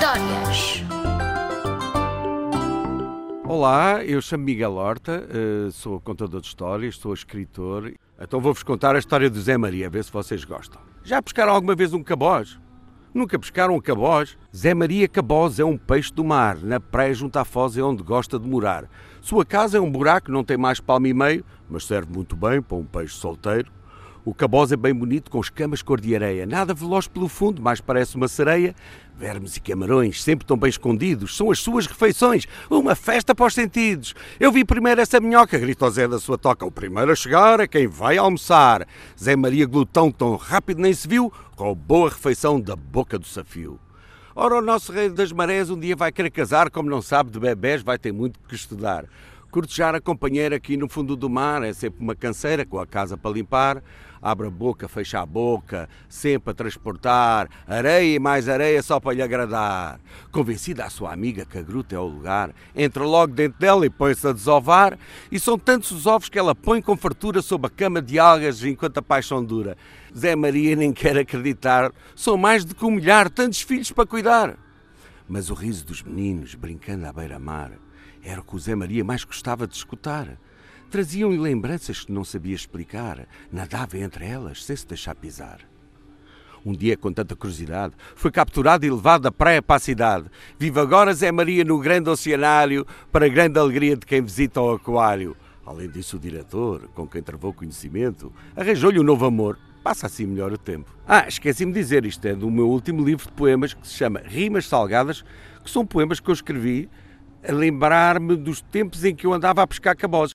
Histórias. Olá, eu chamo Miguel Horta, eh, sou contador de histórias, sou escritor. Então vou-vos contar a história do Zé Maria, a ver se vocês gostam. Já pescaram alguma vez um caboz? Nunca pescaram um caboz? Zé Maria Caboz é um peixe do mar, na praia junto à Foz é onde gosta de morar. Sua casa é um buraco, não tem mais palmo e meio, mas serve muito bem para um peixe solteiro o caboz é bem bonito, com escamas cor de areia, nada veloz pelo fundo, mais parece uma sereia. Vermes e camarões, sempre tão bem escondidos, são as suas refeições, uma festa para os sentidos. Eu vi primeiro essa minhoca, grita o Zé da sua toca, o primeiro a chegar é quem vai almoçar. Zé Maria glutão tão rápido nem se viu, roubou a refeição da boca do safio. Ora, o nosso rei das marés um dia vai querer casar, como não sabe de bebés, vai ter muito que estudar. Cortejar a companheira aqui no fundo do mar é sempre uma canseira com a casa para limpar. Abre a boca, fecha a boca, sempre a transportar areia e mais areia só para lhe agradar. Convencida a sua amiga que a gruta é o lugar, entra logo dentro dela e põe-se a desovar. E são tantos os ovos que ela põe com fartura sob a cama de algas enquanto a paixão dura. Zé Maria nem quer acreditar, são mais de que um milhar, tantos filhos para cuidar. Mas o riso dos meninos brincando à beira-mar era o que o Zé Maria mais gostava de escutar. Traziam-lhe lembranças que não sabia explicar. Nadava entre elas sem se deixar pisar. Um dia, com tanta curiosidade, foi capturado e levado da praia para a cidade. Vive agora Zé Maria no grande oceanário, para grande alegria de quem visita o aquário. Além disso, o diretor, com quem travou conhecimento, arranjou-lhe um novo amor. Passa assim melhor o tempo. Ah, esqueci-me de dizer, isto é do meu último livro de poemas que se chama Rimas Salgadas, que são poemas que eu escrevi a lembrar-me dos tempos em que eu andava a pescar cabozes.